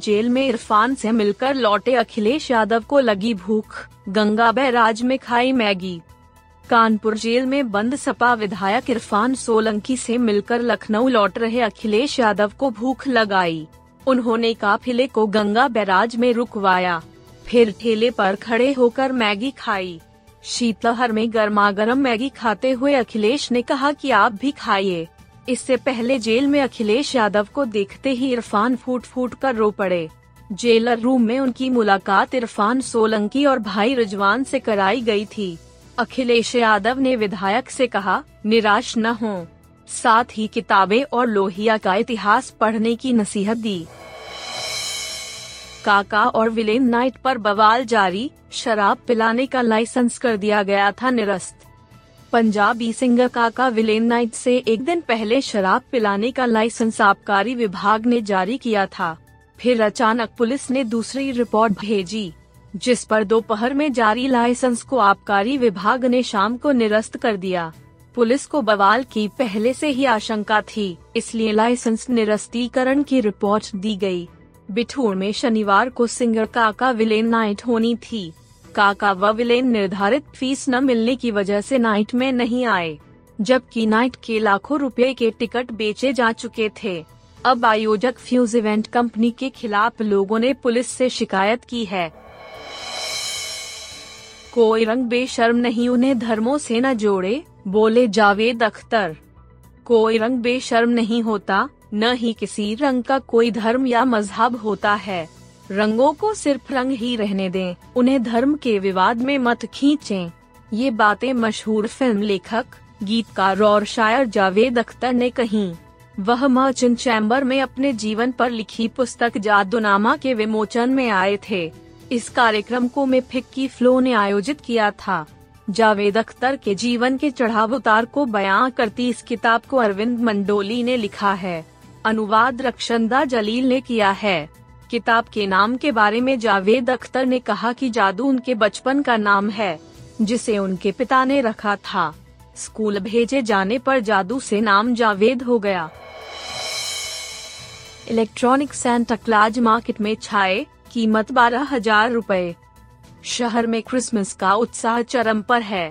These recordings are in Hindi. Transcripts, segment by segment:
जेल में इरफान से मिलकर लौटे अखिलेश यादव को लगी भूख। गंगा बैराज में खाई मैगी। कानपुर जेल में बंद सपा विधायक इरफान सोलंकी से मिलकर लखनऊ लौट रहे अखिलेश यादव को भूख लगाई। उन्होंने काफिले को गंगा बैराज में रुकवाया। फिर ठेले पर खड़े होकर मैगी खाई। शीतलहर में गर्मागर्म मैगी खाते हुए अखिलेश ने कहा कि आप भी खाइए। इससे पहले जेल में अखिलेश यादव को देखते ही इरफान फूट फूट कर रो पड़े। जेलर रूम में उनकी मुलाकात इरफान सोलंकी और भाई रिजवान से कराई गई थी। अखिलेश यादव ने विधायक से कहा, निराश न हो। साथ ही किताबें और लोहिया का इतिहास पढ़ने की नसीहत दी। काका और विलेन नाइट पर बवाल जारी, शराब पिलाने का लाइसेंस कर दिया गया था निरस्त। Punjabi singer Kaka villain night से एक दिन पहले शराब पिलाने का लाइसेंस आबकारी विभाग ने जारी किया था। फिर अचानक पुलिस ने दूसरी रिपोर्ट भेजी, जिस पर दोपहर में जारी लाइसेंस को आबकारी विभाग ने शाम को निरस्त कर दिया। पुलिस को बवाल की पहले से ही आशंका थी, इसलिए लाइसेंस निरस्तीकरण की रिपोर्ट दी गई। बिठूर में शनिवार को सिंगर काका विलेन नाइट होनी थी। काका व विलेन निर्धारित फ़ीस न मिलने की वजह से नाइट में नहीं आए, जबकि नाइट के लाखों रुपए के टिकट बेचे जा चुके थे। अब आयोजक फ्यूज इवेंट कंपनी के खिलाफ लोगों ने पुलिस से शिकायत की है। कोई रंग बेशर्म नहीं, उन्हें धर्मों से न जोड़े, बोले जावेद अख्तर। कोई रंग बेशर्म नहीं होता, न ही किसी रंग का कोई धर्म या मज़हब होता है। रंगों को सिर्फ़ रंग ही रहने दें, उन्हें धर्म के विवाद में मत खींचें। ये बातें मशहूर फ़िल्म लेखक गीतकार और शायर जावेद अख्तर ने कही। वह मर्चेंट चैम्बर में अपने जीवन पर लिखी पुस्तक जादुनामा के विमोचन में आए थे। इस कार्यक्रम को में फिक्की फ्लो ने आयोजित किया था। जावेद अख्तर के जीवन के चढ़ाव उतार को बयां करती इस किताब को अरविंद मंडोली ने लिखा है। अनुवाद रक्षंदा जलील ने किया है। किताब के नाम के बारे में जावेद अख्तर ने कहा कि जादू उनके बचपन का नाम है, जिसे उनके पिता ने रखा था। स्कूल भेजे जाने पर जादू से नाम जावेद हो गया। इलेक्ट्रॉनिक सैंटा क्लाज मार्केट में छाए, कीमत बारह हज़ार रूपए। शहर में क्रिसमस का उत्साह चरम पर है।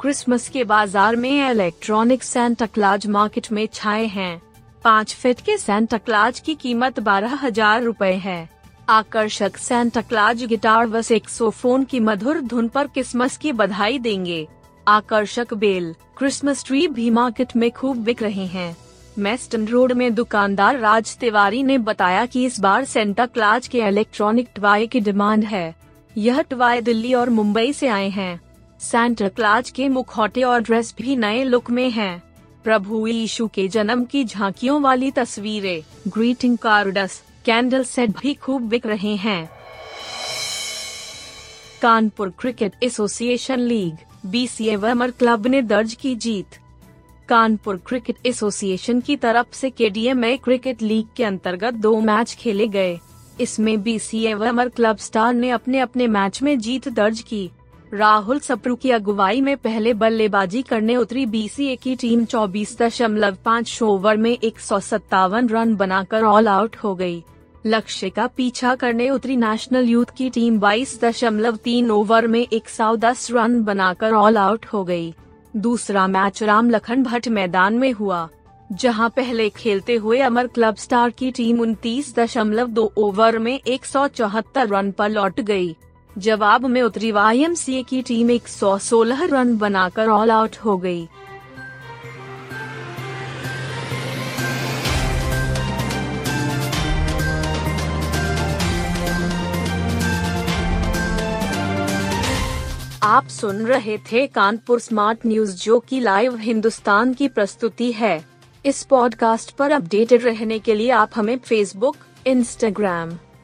क्रिसमस के बाज़ार में इलेक्ट्रॉनिक सैंटा क्लाज मार्केट में छाए हैं। पाँच फिट के सेंटा क्लाज की कीमत बारह हज़ार रूपए है। आकर्षक सेंटा क्लाज गिटार व सेक्सोफोन की मधुर धुन पर क्रिसमस की बधाई देंगे। आकर्षक बेल क्रिसमस ट्री भी मार्केट में खूब बिक रहे हैं। मेस्टन रोड में दुकानदार राज तिवारी ने बताया कि इस बार सेंटा क्लाज के इलेक्ट्रॉनिक टवाई की डिमांड है। यह टवाई दिल्ली और मुंबई से आए हैं। सेंटा क्लाज के मुखौटे और ड्रेस भी नए लुक में हैं। प्रभु यीशु के जन्म की झांकियों वाली तस्वीरें। ग्रीटिंग कार्डस कैंडल सेट भी खूब बिक रहे हैं। Kanpur cricket association league BCA वर्मर club ने दर्ज की जीत। कानपुर क्रिकेट एसोसिएशन की तरफ़ से के क्रिकेट लीग के अंतर्गत दो मैच खेले गए। इसमें बीसीए वर्मर क्लब स्टार ने अपने अपने मैच में जीत दर्ज की। राहुल सप्रू की अगुवाई में पहले बल्लेबाजी करने उतरी बीसीए की टीम चौबीस दशमलव पाँच ओवर में एक सौ सत्तावन रन बनाकर ऑल आउट हो गई। लक्ष्य का पीछा करने उतरी नेशनल यूथ की टीम बाईस दशमलव तीन ओवर में एक सौ दस रन बनाकर ऑल आउट हो गई। दूसरा मैच राम लखन भट्ट मैदान में हुआ, जहाँ पहले खेलते हुए अमर क्लब स्टार की टीम उनतीस दशमलव दो ओवर में एक सौ चौहत्तर रन पर लौट गई। जवाब में उतरी वाई की टीम 116 रन बनाकर ऑल आउट हो गई। आप सुन रहे थे कानपुर स्मार्ट न्यूज़, जो की लाइव हिंदुस्तान की प्रस्तुति है इस पॉडकास्ट पर अपडेटेड रहने के लिए आप हमें फेसबुक इंस्टाग्राम